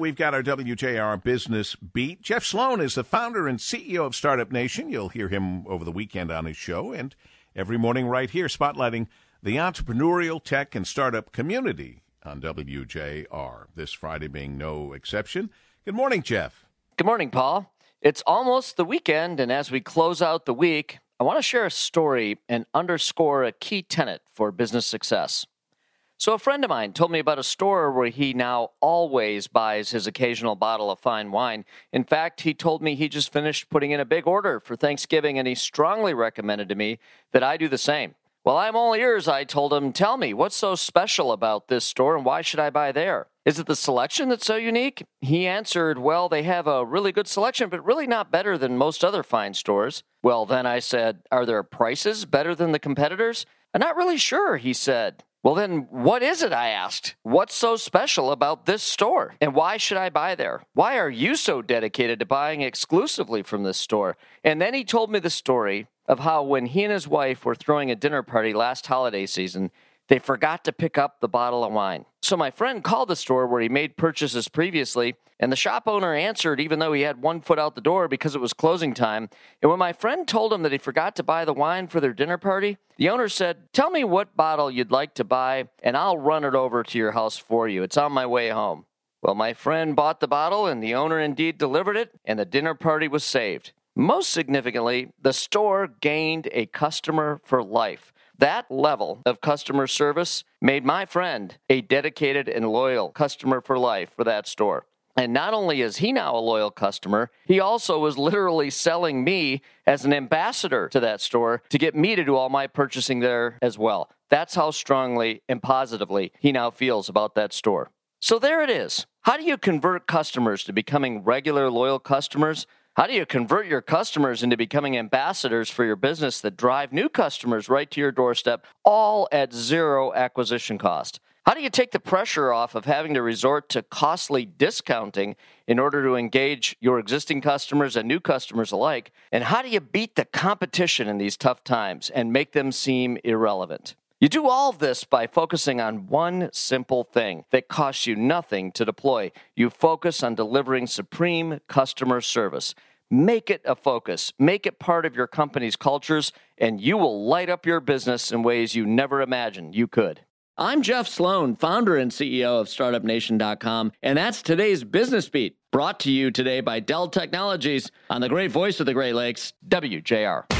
We've got our WJR Business Beat. Jeff Sloan is the founder and CEO of Startup Nation. You'll hear him over the weekend on his show and every morning right here, spotlighting the entrepreneurial tech and startup community on WJR. This Friday being no exception. Good morning, Jeff. Good morning, Paul. It's almost the weekend, and as we close out the week, I want to share a story and underscore a key tenet for business success. So, a friend of mine told me about a store where he now always buys his occasional bottle of fine wine. In fact, he told me he just finished putting in a big order for Thanksgiving, and he strongly recommended to me that I do the same. Well, I'm all ears, I told him. Tell me, what's so special about this store and why should I buy there? Is it the selection that's so unique? He answered, Well, they have a really good selection, but really not better than most other fine stores. Well, then I said, Are their prices better than the competitors? I'm not really sure, he said. Well, then, what is it? I asked. What's so special about this store? And why should I buy there? Why are you so dedicated to buying exclusively from this store? And then he told me the story of how when he and his wife were throwing a dinner party last holiday season, they forgot to pick up the bottle of wine. So my friend called the store where he made purchases previously, and the shop owner answered even though he had one foot out the door because it was closing time. And when my friend told him that he forgot to buy the wine for their dinner party, the owner said, Tell me what bottle you'd like to buy, and I'll run it over to your house for you. It's on my way home. Well, my friend bought the bottle, and the owner indeed delivered it, and the dinner party was saved. Most significantly, the store gained a customer for life. That level of customer service made my friend a dedicated and loyal customer for life for that store. And not only is he now a loyal customer, he also was literally selling me as an ambassador to that store to get me to do all my purchasing there as well. That's how strongly and positively he now feels about that store. So there it is. How do you convert customers to becoming regular loyal customers? How do you convert your customers into becoming ambassadors for your business that drive new customers right to your doorstep, all at zero acquisition cost? How do you take the pressure off of having to resort to costly discounting in order to engage your existing customers and new customers alike? And how do you beat the competition in these tough times and make them seem irrelevant? You do all of this by focusing on one simple thing that costs you nothing to deploy. You focus on delivering supreme customer service. Make it a focus, make it part of your company's cultures, and you will light up your business in ways you never imagined you could. I'm Jeff Sloan, founder and CEO of StartupNation.com, and that's today's Business Beat, brought to you today by Dell Technologies on the great voice of the Great Lakes, WJR.